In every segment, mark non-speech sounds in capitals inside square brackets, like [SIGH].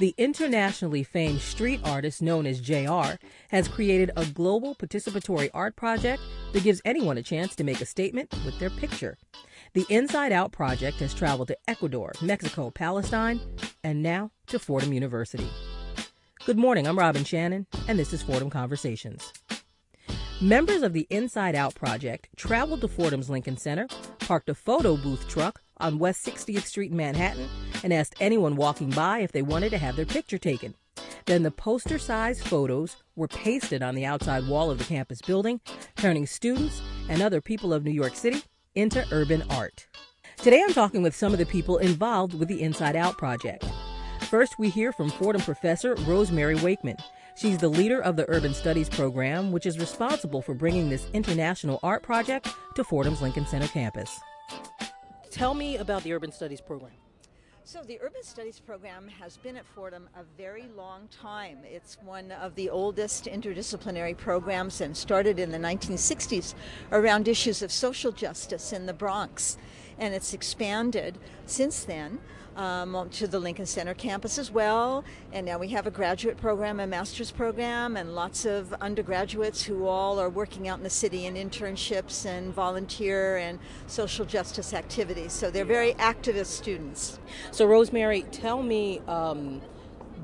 The internationally famed street artist known as JR has created a global participatory art project that gives anyone a chance to make a statement with their picture. The Inside Out project has traveled to Ecuador, Mexico, Palestine, and now to Fordham University. Good morning, I'm Robin Shannon, and this is Fordham Conversations. Members of the Inside Out project traveled to Fordham's Lincoln Center, parked a photo booth truck on West 60th Street in Manhattan, and asked anyone walking by if they wanted to have their picture taken. Then the poster sized photos were pasted on the outside wall of the campus building, turning students and other people of New York City into urban art. Today I'm talking with some of the people involved with the Inside Out project. First, we hear from Fordham professor Rosemary Wakeman. She's the leader of the Urban Studies program, which is responsible for bringing this international art project to Fordham's Lincoln Center campus. Tell me about the Urban Studies program. So, the Urban Studies program has been at Fordham a very long time. It's one of the oldest interdisciplinary programs and started in the 1960s around issues of social justice in the Bronx. And it's expanded since then um, to the Lincoln Center campus as well. And now we have a graduate program, a master's program, and lots of undergraduates who all are working out in the city in internships and volunteer and social justice activities. So they're very activist students. So, Rosemary, tell me um,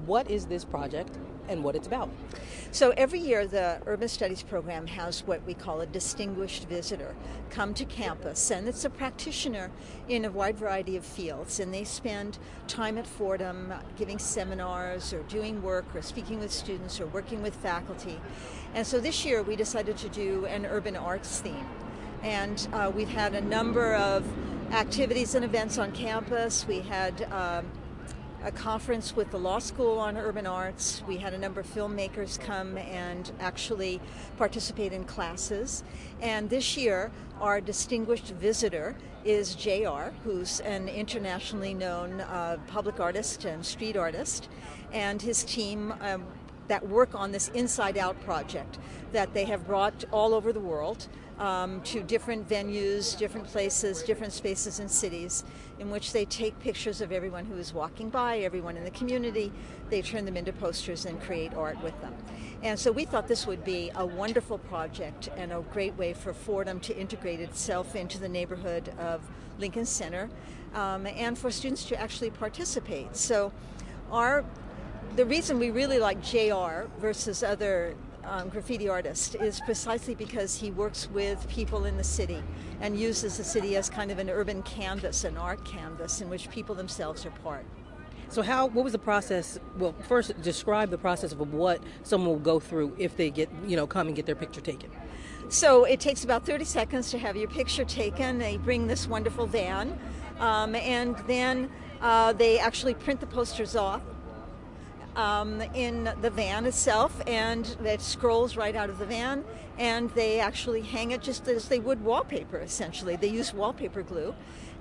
what is this project and what it's about? So every year, the Urban Studies program has what we call a distinguished visitor come to campus, and it's a practitioner in a wide variety of fields. And they spend time at Fordham giving seminars, or doing work, or speaking with students, or working with faculty. And so this year, we decided to do an urban arts theme. And uh, we've had a number of activities and events on campus. We had um, a conference with the law school on urban arts. We had a number of filmmakers come and actually participate in classes. And this year, our distinguished visitor is JR, who's an internationally known uh, public artist and street artist, and his team. Um, that work on this Inside Out project that they have brought all over the world um, to different venues, different places, different spaces and cities, in which they take pictures of everyone who is walking by, everyone in the community. They turn them into posters and create art with them. And so we thought this would be a wonderful project and a great way for Fordham to integrate itself into the neighborhood of Lincoln Center um, and for students to actually participate. So our the reason we really like JR versus other um, graffiti artist is precisely because he works with people in the city and uses the city as kind of an urban canvas, an art canvas in which people themselves are part. So, how? What was the process? Well, first, describe the process of what someone will go through if they get, you know, come and get their picture taken. So it takes about 30 seconds to have your picture taken. They bring this wonderful van, um, and then uh, they actually print the posters off um, in the van itself, and it scrolls right out of the van, and they actually hang it just as they would wallpaper. Essentially, they use wallpaper glue,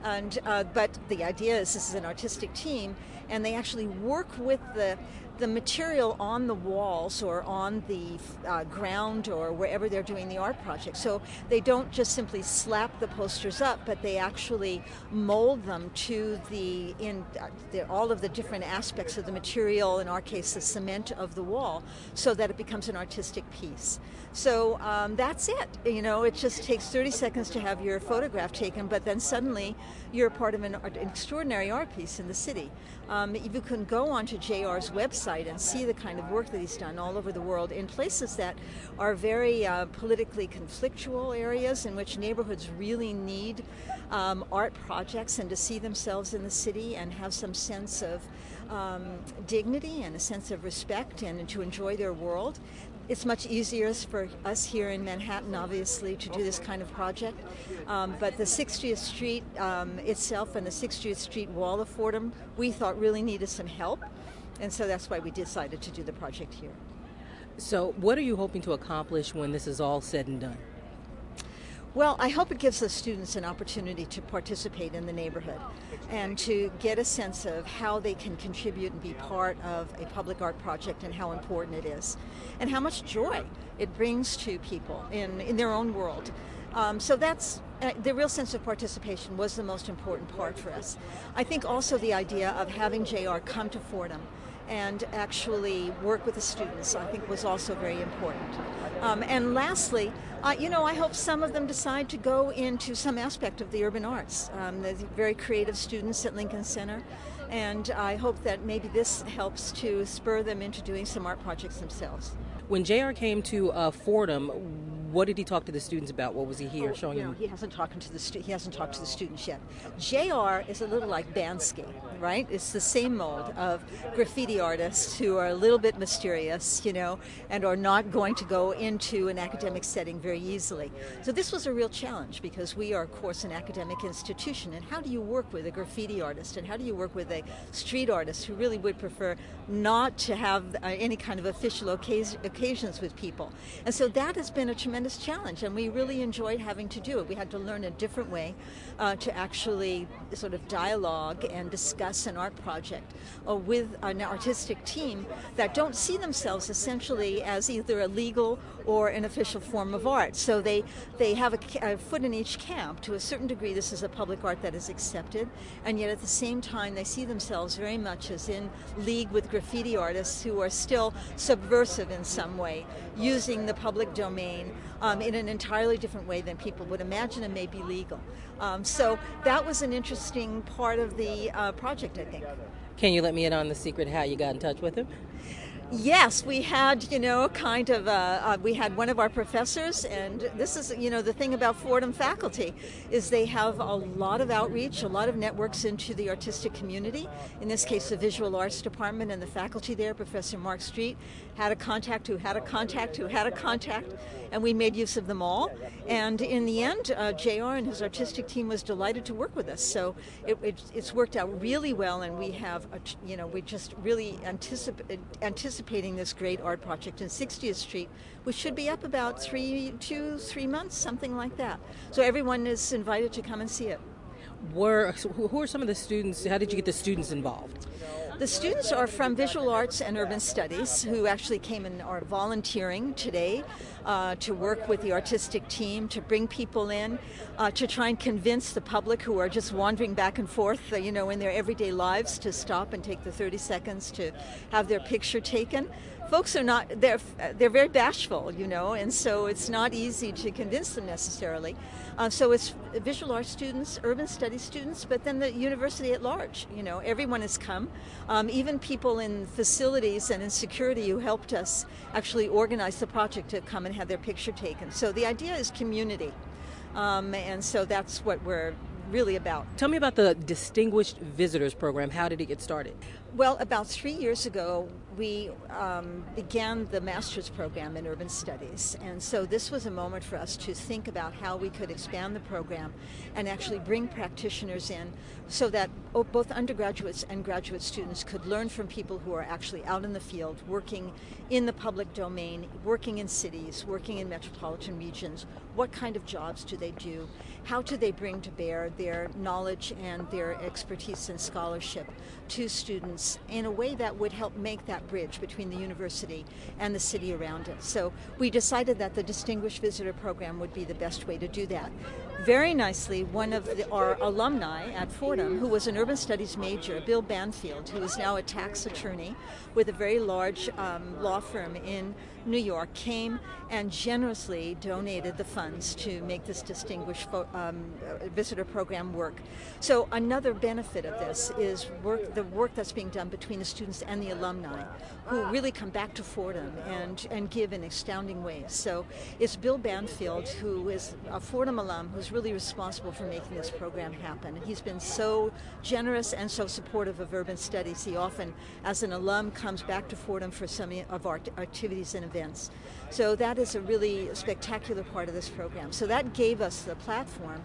and uh, but the idea is this is an artistic team, and they actually work with the the material on the walls or on the uh, ground or wherever they're doing the art project. So they don't just simply slap the posters up, but they actually mold them to the in uh, the, all of the different aspects of the material. In our case, the cement of the wall, so that it becomes an artistic piece. So um, that's it. You know, it just takes 30 seconds to have your photograph taken, but then suddenly you're part of an, an extraordinary art piece in the city. Um, you can go onto JR's website and see the kind of work that he's done all over the world in places that are very uh, politically conflictual areas in which neighborhoods really need um, art projects and to see themselves in the city and have some sense of um, dignity and a sense of respect and to enjoy their world. It's much easier for us here in Manhattan, obviously, to do this kind of project. Um, but the 60th Street um, itself and the 60th Street wall of Fordham, we thought really needed some help. And so that's why we decided to do the project here. So, what are you hoping to accomplish when this is all said and done? Well, I hope it gives the students an opportunity to participate in the neighborhood and to get a sense of how they can contribute and be part of a public art project and how important it is and how much joy it brings to people in, in their own world. Um, so that's uh, the real sense of participation was the most important part for us. I think also the idea of having JR come to Fordham and actually work with the students, I think was also very important. Um, and lastly, uh, you know, I hope some of them decide to go into some aspect of the urban arts. Um, the very creative students at Lincoln Center. And I hope that maybe this helps to spur them into doing some art projects themselves. When JR came to uh, Fordham, what did he talk to the students about? What was he here oh, showing no, them? He hasn't talked to the stu- he hasn't talked to the students yet. JR is a little like Banksy, right? It's the same mold of graffiti artists who are a little bit mysterious, you know, and are not going to go into an academic setting very easily. So this was a real challenge because we are, of course, an academic institution. And how do you work with a graffiti artist? And how do you work with a street artist who really would prefer not to have uh, any kind of official occasion, occasions with people? And so that has been a tremendous tremendous challenge, and we really enjoyed having to do it. We had to learn a different way uh, to actually sort of dialogue and discuss an art project uh, with an artistic team that don't see themselves essentially as either a legal or an official form of art. So they they have a, a foot in each camp. To a certain degree, this is a public art that is accepted, and yet at the same time, they see themselves very much as in league with graffiti artists who are still subversive in some way, using the public domain um, in an entirely different way than people would imagine and may be legal. Um, so that was an interesting part of the uh, project, I think. Can you let me in on the secret how you got in touch with him? Yes, we had, you know, kind of, uh, uh, we had one of our professors, and this is, you know, the thing about Fordham faculty is they have a lot of outreach, a lot of networks into the artistic community. In this case, the visual arts department and the faculty there, Professor Mark Street, had a contact who had a contact who had a contact, and we made use of them all. And in the end, uh, JR and his artistic team was delighted to work with us. So it, it, it's worked out really well, and we have, a, you know, we just really anticipate, anticipate anticipating this great art project in 60th Street, which should be up about three, two, three months, something like that. So everyone is invited to come and see it. Were who are some of the students? How did you get the students involved? The students are from Visual Arts and Urban Studies who actually came and are volunteering today uh, to work with the artistic team, to bring people in, uh, to try and convince the public who are just wandering back and forth, uh, you know, in their everyday lives to stop and take the 30 seconds to have their picture taken folks are not they're they're very bashful you know and so it's not easy to convince them necessarily uh, so it's visual arts students urban studies students but then the university at large you know everyone has come um, even people in facilities and in security who helped us actually organize the project to come and have their picture taken so the idea is community um, and so that's what we're really about. Tell me about the Distinguished Visitors Program. How did it get started? Well, about three years ago, we um, began the master's program in urban studies. And so this was a moment for us to think about how we could expand the program and actually bring practitioners in so that both undergraduates and graduate students could learn from people who are actually out in the field, working in the public domain, working in cities, working in metropolitan regions. What kind of jobs do they do? How do they bring to bear their knowledge and their expertise and scholarship to students in a way that would help make that bridge between the university and the city around it. So we decided that the Distinguished Visitor Program would be the best way to do that. Very nicely, one of the, our alumni at Fordham, who was an urban studies major, Bill Banfield, who is now a tax attorney with a very large um, law firm in New York, came and generously donated the funds to make this distinguished um, visitor program work. So another benefit of this is work, the work that's being done between the students and the alumni, who really come back to Fordham and, and give in astounding ways. So it's Bill Banfield, who is a Fordham alum, who's really responsible for making this program happen. He's been so generous and so supportive of urban studies. He often, as an alum, comes back to Fordham for some of our activities and events. So that is a really spectacular part of this program. So that gave us the platform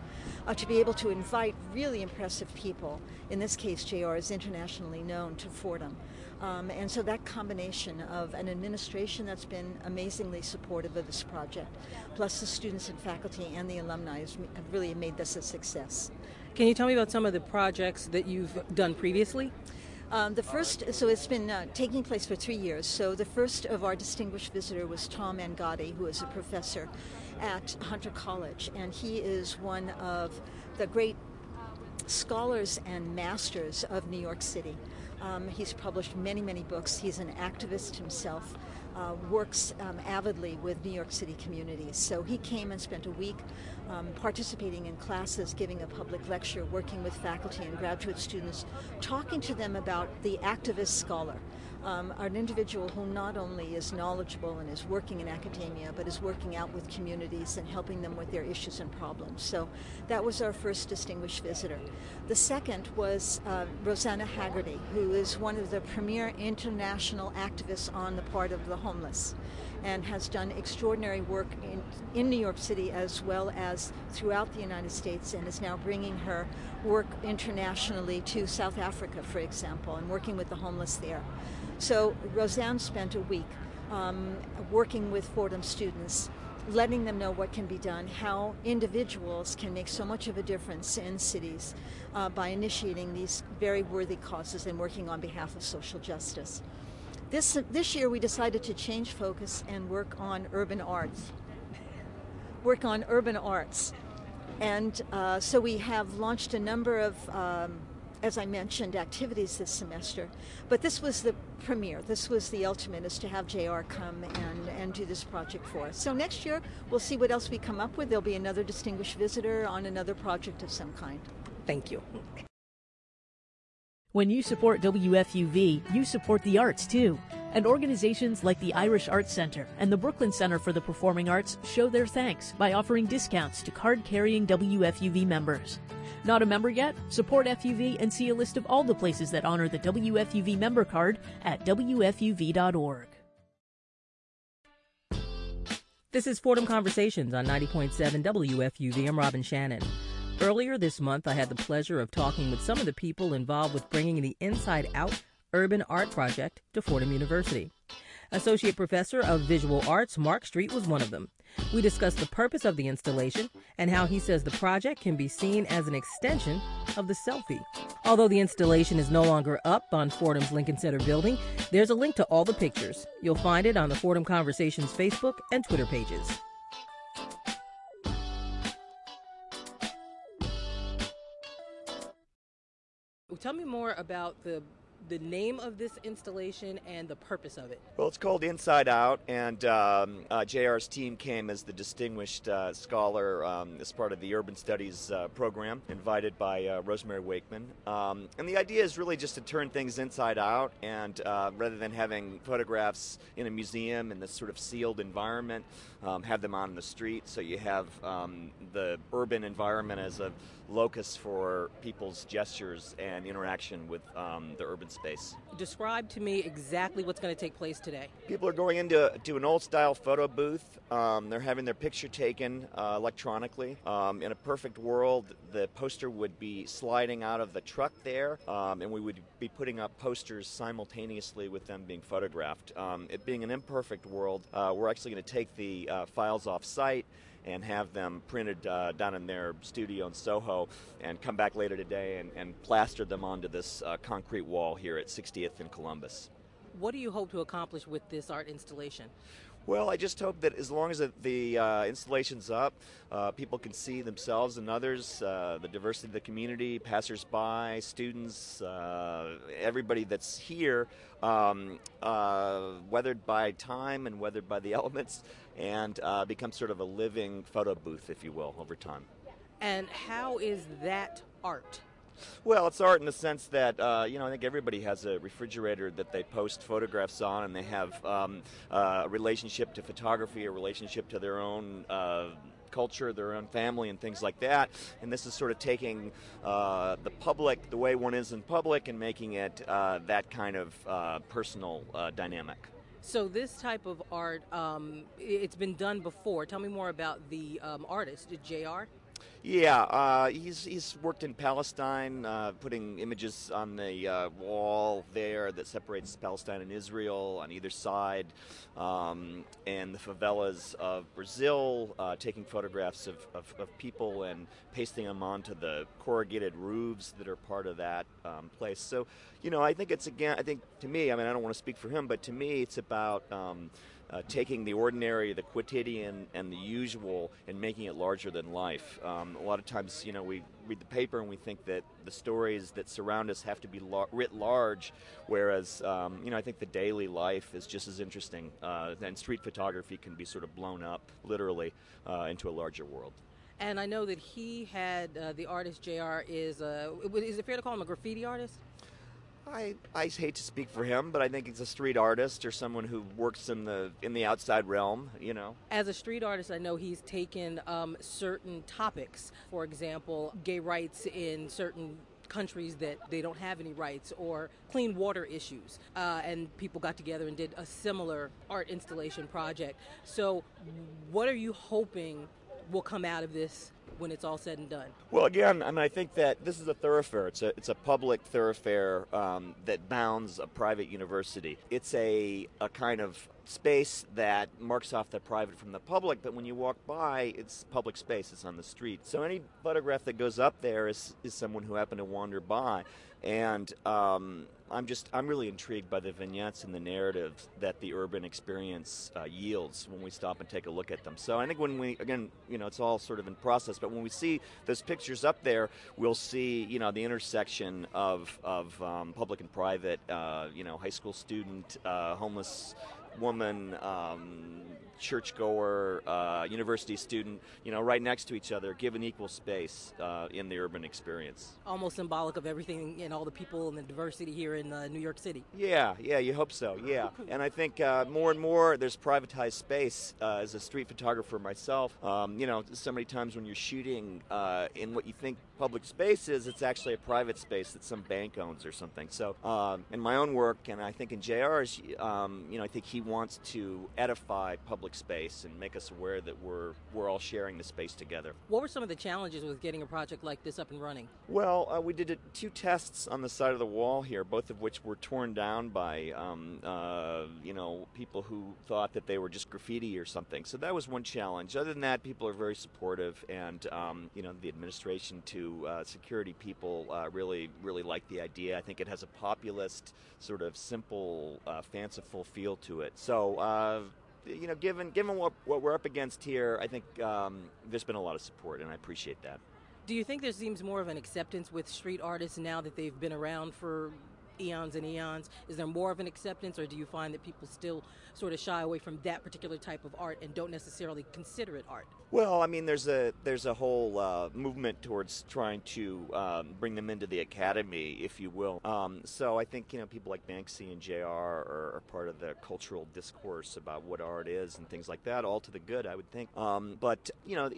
uh, to be able to invite really impressive people. In this case, JR is internationally known to Fordham. Um, and so that combination of an administration that's been amazingly supportive of this project, plus the students and faculty and the alumni, have really made this a success. Can you tell me about some of the projects that you've done previously? Um, the first, so it's been uh, taking place for three years. So the first of our distinguished visitor was Tom Angotti, who is a professor at Hunter College, and he is one of the great scholars and masters of New York City Um, he's published many, many books. He's an activist himself, uh, works um, avidly with New York City communities. So he came and spent a week um, participating in classes, giving a public lecture, working with faculty and graduate students, talking to them about the activist scholar um, an individual who not only is knowledgeable and is working in academia, but is working out with communities and helping them with their issues and problems. So that was our first distinguished visitor. The second was uh, Rosanne Haggerty, who is one of the premier international activists on the part of the homeless and has done extraordinary work in, in New York City as well as throughout the United States and is now bringing her work internationally to South Africa, for example, and working with the homeless there. So Rosanne spent a week um, working with Fordham students, letting them know what can be done, how individuals can make so much of a difference in cities uh, by initiating these very worthy causes and working on behalf of social justice. This, this year we decided to change focus and work on urban arts. work on urban arts. And uh, so we have launched a number of um, as I mentioned, activities this semester. But this was the premiere. This was the ultimate, is to have JR come and, and do this project for us. So next year, we'll see what else we come up with. There'll be another distinguished visitor on another project of some kind. Thank you. When you support WFUV, you support the arts too. And organizations like the Irish Arts Center and the Brooklyn Center for the Performing Arts show their thanks by offering discounts to card carrying WFUV members. Not a member yet? Support FUV and see a list of all the places that honor the WFUV member card at WFUV.org. This is Fordham Conversations on 90.7 WFUV. I'm Robin Shannon. Earlier this month, I had the pleasure of talking with some of the people involved with bringing the Inside Out Urban Art Project to Fordham University. Associate Professor of Visual Arts Mark Street was one of them. We discussed the purpose of the installation and how he says the project can be seen as an extension of the selfie. Although the installation is no longer up on Fordham's Lincoln Center building, there's a link to all the pictures. You'll find it on the Fordham Conversations Facebook and Twitter pages. Tell me more about the the name of this installation and the purpose of it? Well, it's called Inside Out, and um, uh, JR's team came as the distinguished uh, scholar um, as part of the Urban Studies uh, program, invited by uh, Rosemary Wakeman. Um, and the idea is really just to turn things inside out, and uh, rather than having photographs in a museum in this sort of sealed environment, um, have them on the street. So you have um, the urban environment as a locus for people's gestures and interaction with um, the urban space. Describe to me exactly what's going to take place today. People are going into to an old style photo booth. Um, they're having their picture taken uh, electronically. Um, in a perfect world, the poster would be sliding out of the truck there, um, and we would be putting up posters simultaneously with them being photographed. Um, it being an imperfect world, uh, we're actually going to take the uh, files off site and have them printed uh, down in their studio in Soho and come back later today and, and plaster them onto this uh, concrete wall here at 60th and Columbus. What do you hope to accomplish with this art installation? Well, I just hope that as long as the uh, installation's up, uh, people can see themselves and others, uh, the diversity of the community, passersby, students, uh, everybody that's here, um, uh, weathered by time and weathered by the [LAUGHS] elements, and uh, become sort of a living photo booth, if you will, over time. And how is that art? Well, it's art in the sense that uh, you know I think everybody has a refrigerator that they post photographs on, and they have um, uh, a relationship to photography, a relationship to their own. Uh, culture, their own family, and things like that. And this is sort of taking uh, the public the way one is in public and making it uh, that kind of uh, personal uh, dynamic. So this type of art, um, it's been done before. Tell me more about the um, artist, JR. Yeah, uh, he's he's worked in Palestine, uh, putting images on the uh, wall there that separates Palestine and Israel on either side, um, and the favelas of Brazil, uh, taking photographs of, of, of, people and pasting them onto the corrugated roofs that are part of that um, place. So, you know, I think it's again, I think to me, I mean, I don't want to speak for him, but to me, it's about um, uh, taking the ordinary, the quotidian, and the usual and making it larger than life. Um, Um, a lot of times, you know, we read the paper and we think that the stories that surround us have to be lar- writ large, whereas, um, you know, I think the daily life is just as interesting. Uh, and street photography can be sort of blown up, literally, uh, into a larger world. And I know that he had uh, the artist JR is is it fair to call him a graffiti artist? I, I hate to speak for him, but I think he's a street artist or someone who works in the in the outside realm. You know. As a street artist, I know he's taken um, certain topics. For example, gay rights in certain countries that they don't have any rights or clean water issues. Uh, and people got together and did a similar art installation project. So, what are you hoping will come out of this when it's all said and done? Well, again, I mean, I think that this is a thoroughfare. It's a it's a public thoroughfare um, that bounds a private university. It's a a kind of space that marks off the private from the public, but when you walk by, it's public space. It's on the street. So any photograph that goes up there is is someone who happened to wander by, and um, I'm just I'm really intrigued by the vignettes and the narratives that the urban experience uh, yields when we stop and take a look at them. So I think when we again, you know, it's all sort of in process, but when we see those pictures up there, we'll see you know the intersection of of um, public and private, uh, you know, high school student, uh, homeless woman, um, churchgoer, uh, university student, you know, right next to each other, given equal space uh, in the urban experience. Almost symbolic of everything and all the people and the diversity here in uh, New York City. Yeah, yeah, you hope so. Yeah, [LAUGHS] and I think uh, more and more there's privatized space. Uh, as a street photographer myself, um, you know, so many times when you're shooting uh, in what you think public space is, it's actually a private space that some bank owns or something. So, um, in my own work, and I think in JR's, um, you know, I think he wants to edify public space and make us aware that we're we're all sharing the space together. What were some of the challenges with getting a project like this up and running? Well, uh, we did two tests on the side of the wall here, both of which were torn down by um, uh, you know people who thought that they were just graffiti or something. So that was one challenge. Other than that, people are very supportive, and um, you know the administration to uh, security people uh, really really like the idea. I think it has a populist sort of simple, uh, fanciful feel to it. So uh, you know, given given what, what we're up against here, I think um, there's been a lot of support, and I appreciate that. Do you think there seems more of an acceptance with street artists now that they've been around for eons and eons? Is there more of an acceptance, or do you find that people still sort of shy away from that particular type of art and don't necessarily consider it art? Well, I mean, there's a there's a whole uh, movement towards trying to um, bring them into the academy, if you will. Um, so I think you know people like Banksy and JR Are, are, part of the cultural discourse about what art is and things like that. All to the good, I would think. Um, but you know,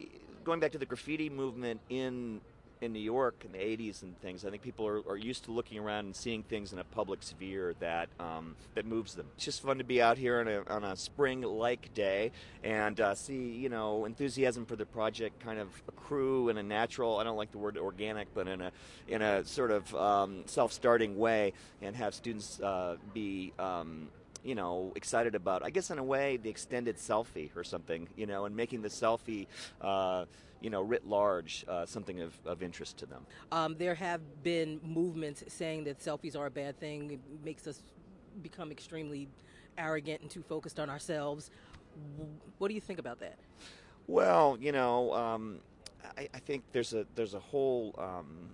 going back to the graffiti movement in in New York in the 80s and things, I think people are, are used to looking around and seeing things in a public sphere that um, that moves them. It's just fun to be out here on a, on a spring-like day and uh, see, you know, enthusiasm for the project kind of accrue in a natural, I don't like the word organic, but in a, in a sort of um, self-starting way and have students uh, be um, you know, excited about, I guess, in a way, the extended selfie or something, you know, and making the selfie, uh, you know, writ large, uh, something of, of interest to them. Um, there have been movements saying that selfies are a bad thing. It makes us become extremely arrogant and too focused on ourselves. What do you think about that? Well, you know, um, I, I, think there's a there's a whole um,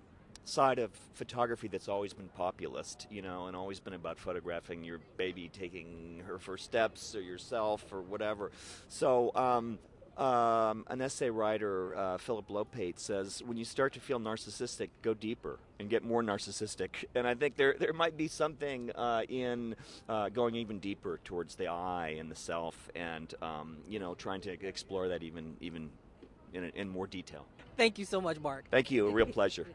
side of photography that's always been populist, you know, and always been about photographing your baby taking her first steps or yourself or whatever. So, um, um, an essay writer, uh, Philip Lopate, says when you start to feel narcissistic, go deeper and get more narcissistic. [LAUGHS] And I think there there might be something uh, in uh, going even deeper towards the I and the self, and um, you know, trying to explore that even even in, in more detail. Thank you so much, Mark. Thank you. A real [LAUGHS] pleasure.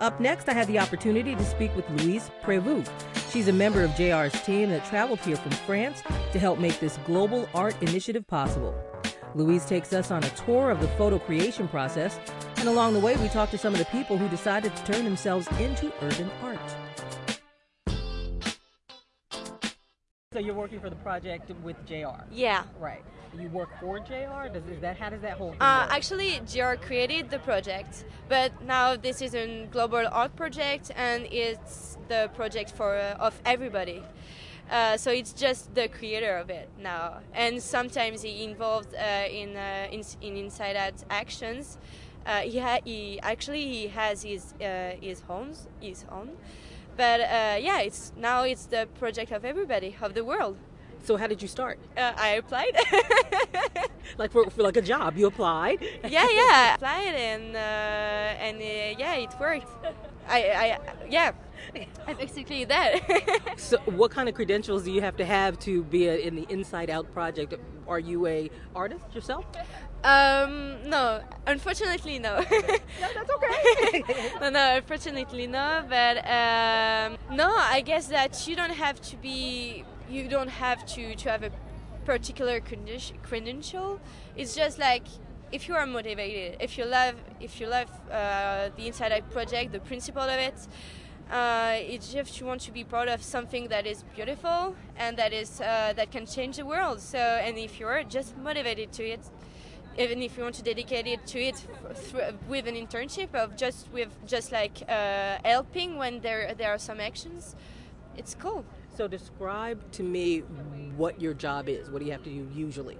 Up next, I had the opportunity to speak with Louise Prévost. She's a member of JR's team that traveled here from France to help make this global art initiative possible. Louise takes us on a tour of the photo creation process, and along the way, we talk to some of the people who decided to turn themselves into urban art. So you're working for the project with JR? Yeah. Right. You work for JR? Does is that how does that whole uh, work? Actually, JR created the project, but now this is a global art project, and it's the project for uh, of everybody. Uh, so it's just the creator of it now, and sometimes he involved uh, in, uh, in, in inside out actions. Uh, he, ha- he actually he has his uh, his homes his own, but uh, yeah, it's now it's the project of everybody of the world. So how did you start? I applied. [LAUGHS] like for, for, like a job, you applied? [LAUGHS] yeah, yeah, I applied and and yeah, it worked. I, I yeah, I basically that. [LAUGHS] so, what kind of credentials do you have to have to be a, in the Inside Out project? Are you a artist yourself? Um, no, unfortunately, no. no, that's okay. no, no, unfortunately, no. But um, no, I guess that you don't have to be. You don't have to to have a particular credential. It's just like if you are motivated, if you love, if you love uh, the Inside Out project, the principle of it, uh, it's just you want to be part of something that is beautiful and that is uh, that can change the world. So, and if you're just motivated to it, even if you want to dedicate it to it with an internship of just with just like uh, helping when there there are some actions, it's cool. So, describe to me what your job is. What do you have to do usually?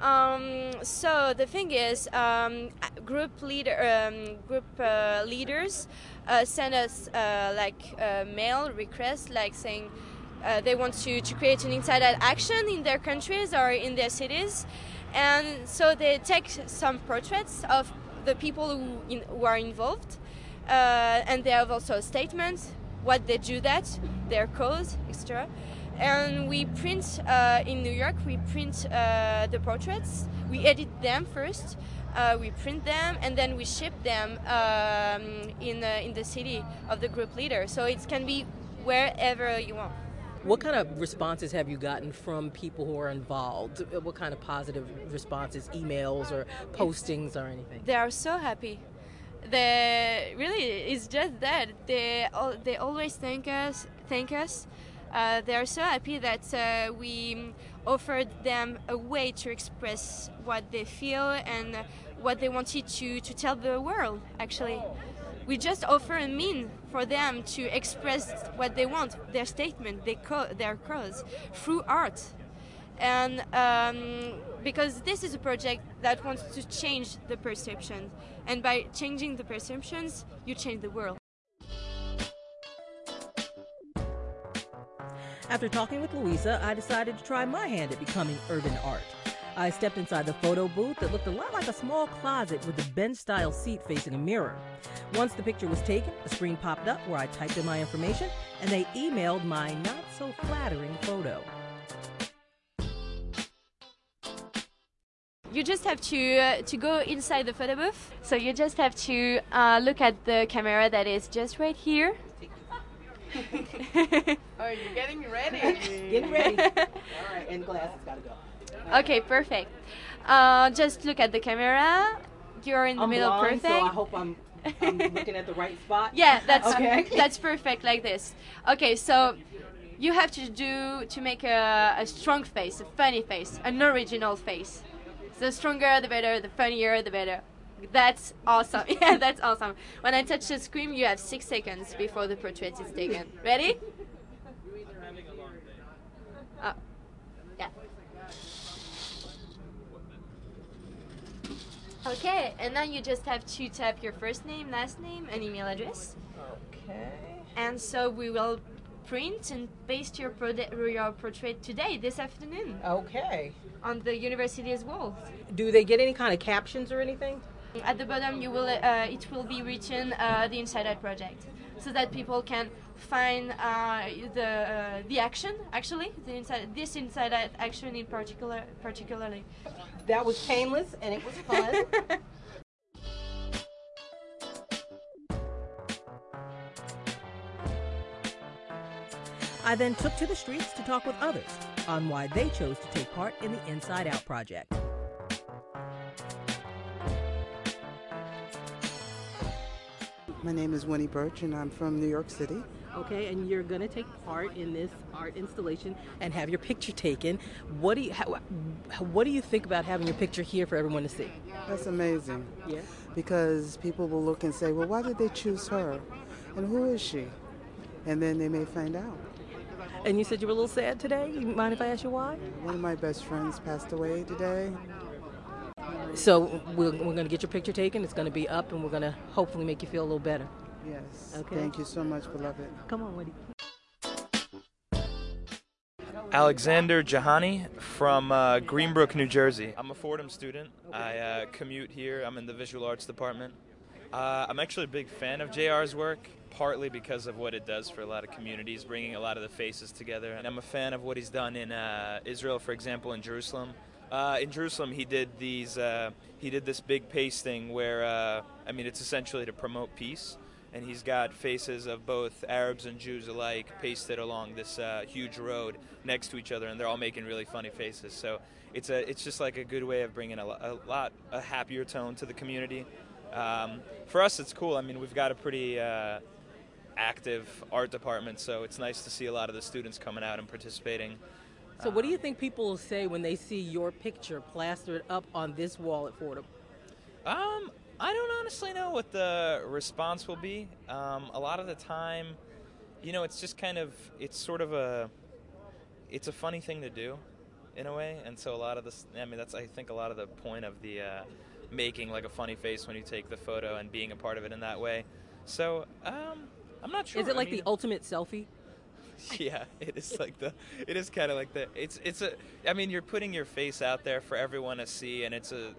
Um, so the thing is, um, group leader, um, group uh, leaders uh, send us uh, like mail requests, like saying uh, they want to, to create an inside out action in their countries or in their cities, and so they take some portraits of the people who, in, who are involved, uh, and they have also statements what they do that, their cause, etc and we print uh, in New York. We print uh, the portraits. We edit them first. Uh, we print them and then we ship them um, in in the city of the group leader. So it can be wherever you want. What kind of responses have you gotten from people who are involved? What kind of positive responses, emails or postings or anything? They are so happy. They really it's just that they they always thank us thank us uh, they are so happy that uh, we offered them a way to express what they feel and what they wanted to, to tell the world, actually. We just offer a mean for them to express what they want, their statement, their, their cause, through art. And um, because this is a project that wants to change the perception. And by changing the perceptions, you change the world. After talking with Louisa, I decided to try my hand at becoming urban art. I stepped inside the photo booth that looked a lot like a small closet with a bench style seat facing a mirror. Once the picture was taken, a screen popped up where I typed in my information and they emailed my not so flattering photo. you just have to uh, to go inside the photo booth. So you just have to uh, look at the camera that is just right here. [LAUGHS] oh, you're getting ready. [LAUGHS] getting ready. [LAUGHS] All right, and glasses gotta go. Okay, perfect. Uh, just look at the camera. You're in the I'm middle, blind, perfect. So I hope I'm, I'm looking at the right spot. Yeah, that's okay. that's perfect like this. Okay, so you have to do to make a, a strong face, a funny face, an original face. The stronger, the better. The funnier, the better. That's awesome. [LAUGHS] yeah, that's awesome. When I touch the screen, you have six seconds before the portrait is taken. Ready? Oh, yeah. Okay, and then you just have to type your first name, last name, and email address. Okay. And so we will print and paste your, your portrait today, this afternoon. Okay. On the university's wall. Do they get any kind of captions or anything? At the bottom, you will uh, it will be written uh, the Inside Out project, so that people can find uh, the uh, the action actually the inside this Inside Out action in particular particularly. That was painless and it was fun. [LAUGHS] I then took to the streets to talk with others on why they chose to take part in the Inside Out project. My name is Winnie Birch, and I'm from New York City. Okay, and you're going to take part in this art installation and have your picture taken. What do you how, what do you think about having your picture here for everyone to see? That's amazing. Yeah. Because people will look and say, "Well, why did they choose her? And who is she?" And then they may find out. And you said you were a little sad today. You mind if I ask you why? One of my best friends passed away today. So we're, we're going to get your picture taken. It's going to be up, and we're going to hopefully make you feel a little better. Yes. Okay. Thank you so much, beloved. Come on, Woody. Alexander Jahani from uh, Greenbrook, New Jersey. I'm a Fordham student. I uh, commute here. I'm in the visual arts department. Uh, I'm actually a big fan of JR's work, partly because of what it does for a lot of communities, bringing a lot of the faces together. And I'm a fan of what he's done in uh, Israel, for example, in Jerusalem. Uh, in Jerusalem, he did these. Uh, he did this big pasting where, I mean, it's essentially to promote peace and he's got faces of both Arabs and Jews alike pasted along this uh, huge road next to each other, and they're all making really funny faces. So it's a it's just like a good way of bringing a, a lot a happier tone to the community. Um, for us, it's cool. I mean, we've got a pretty uh, active art department, so it's nice to see a lot of the students coming out and participating. So, what do you think people will say when they see your picture plastered up on this wall at Fordham? Um, I don't honestly know what the response will be. Um, a lot of the time, you know, it's just kind of it's sort of a it's a funny thing to do in a way, and so a lot of this. I mean, that's I think a lot of the point of the uh, making like a funny face when you take the photo and being a part of it in that way. So um, I'm not sure. Is it like I mean, the ultimate selfie? [LAUGHS] yeah, it is like the. It is kind of like the. It's it's a. I mean, you're putting your face out there for everyone to see, and it's a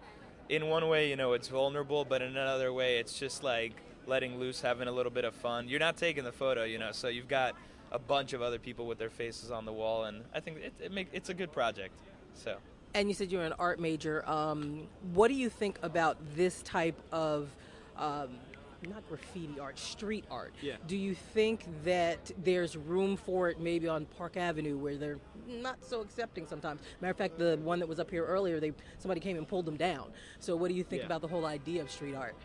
in one way, you know, it's vulnerable, but in another way, it's just like letting loose, having a little bit of fun. You're not taking the photo, you know, so you've got a bunch of other people with their faces on the wall, and I think it, it make, it's a good project. So. And you said you're an art major. Um, what do you think about this type of um, not graffiti art, street art? Yeah. Do you think that there's room for it maybe on Park Avenue where they're not so accepting sometimes? Matter of fact, the one that was up here earlier, they somebody came and pulled them down. So what do you think Yeah. about the whole idea of street art?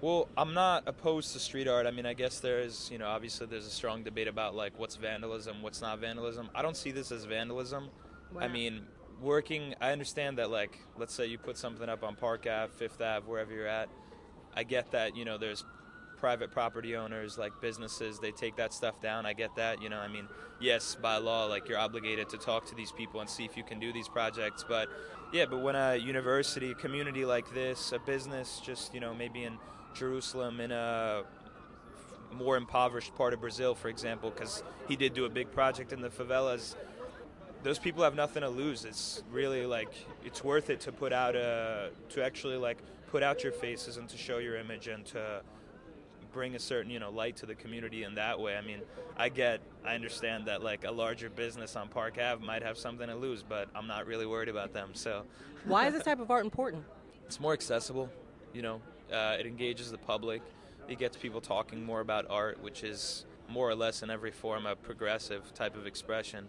Well, I'm not opposed to street art. I mean, I guess there is, you know, obviously there's a strong debate about like what's vandalism, what's not vandalism. I don't see this as vandalism. Wow. I mean, working, I understand that like, let's say you put something up on Park Ave, Fifth Ave, wherever you're at. I get that, you know, there's private property owners, like businesses, they take that stuff down. I get that, you know, I mean, yes, by law, like you're obligated to talk to these people and see if you can do these projects. But yeah, but when a university, a community like this, a business, just, you know, maybe in Jerusalem, in a more impoverished part of Brazil, for example, because he did do a big project in the favelas. Those people have nothing to lose. It's really like it's worth it to put out a to actually like put out your faces and to show your image and to bring a certain you know light to the community in that way. I mean, I get, I understand that like a larger business on Park Ave might have something to lose, but I'm not really worried about them. So Why is this type of art important? [LAUGHS] it's more accessible. You know, uh, it engages the public. It gets people talking more about art, which is more or less in every form a progressive type of expression.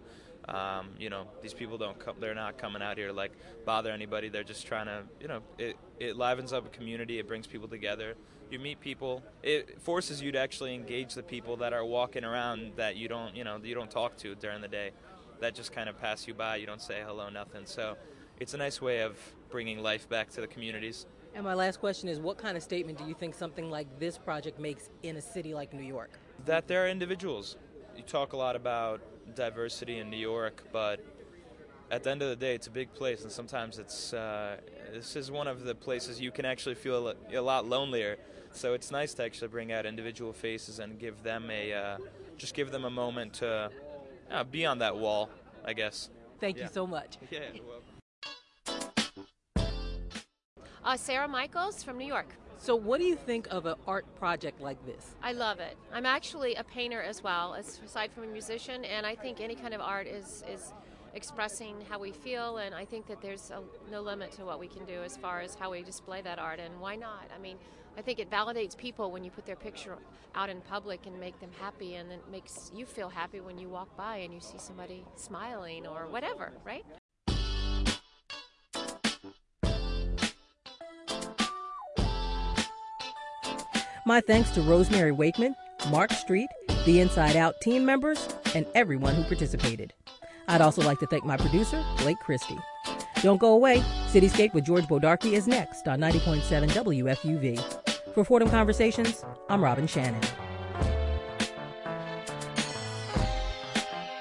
Um, you know, these people don't come, they're not coming out here to like bother anybody. They're just trying to, you know, it, it livens up a community. It brings people together. You meet people. It forces you to actually engage the people that are walking around that you don't, you know, you don't talk to during the day. That just kind of pass you by. You don't say hello, nothing. So it's a nice way of bringing life back to the communities. And my last question is what kind of statement do you think something like this project makes in a city like New York? that there are individuals. You talk a lot about diversity in New York, but at the end of the day, it's a big place, and sometimes it's uh, this is one of the places you can actually feel a, a lot lonelier. So it's nice to actually bring out individual faces and give them a uh, just give them a moment to uh, be on that wall, I guess. Thank you so much. [LAUGHS] Yeah. Uh, Sarah Michaels from New York. So, what do you think of an art project like this? I love it. I'm actually a painter as well, aside from a musician, and I think any kind of art is is expressing how we feel, and I think that there's a, no limit to what we can do as far as how we display that art, and why not? I mean, I think it validates people when you put their picture out in public and make them happy, and it makes you feel happy when you walk by and you see somebody smiling or whatever, right? My thanks to Rosemary Wakeman, Mark Street, the Inside Out team members, and everyone who participated. I'd also like to thank my producer, Blake Christie. Don't go away. Cityscape with George Bodarky is next on 90.7 WFUV. For Fordham Conversations, I'm Robin Shannon.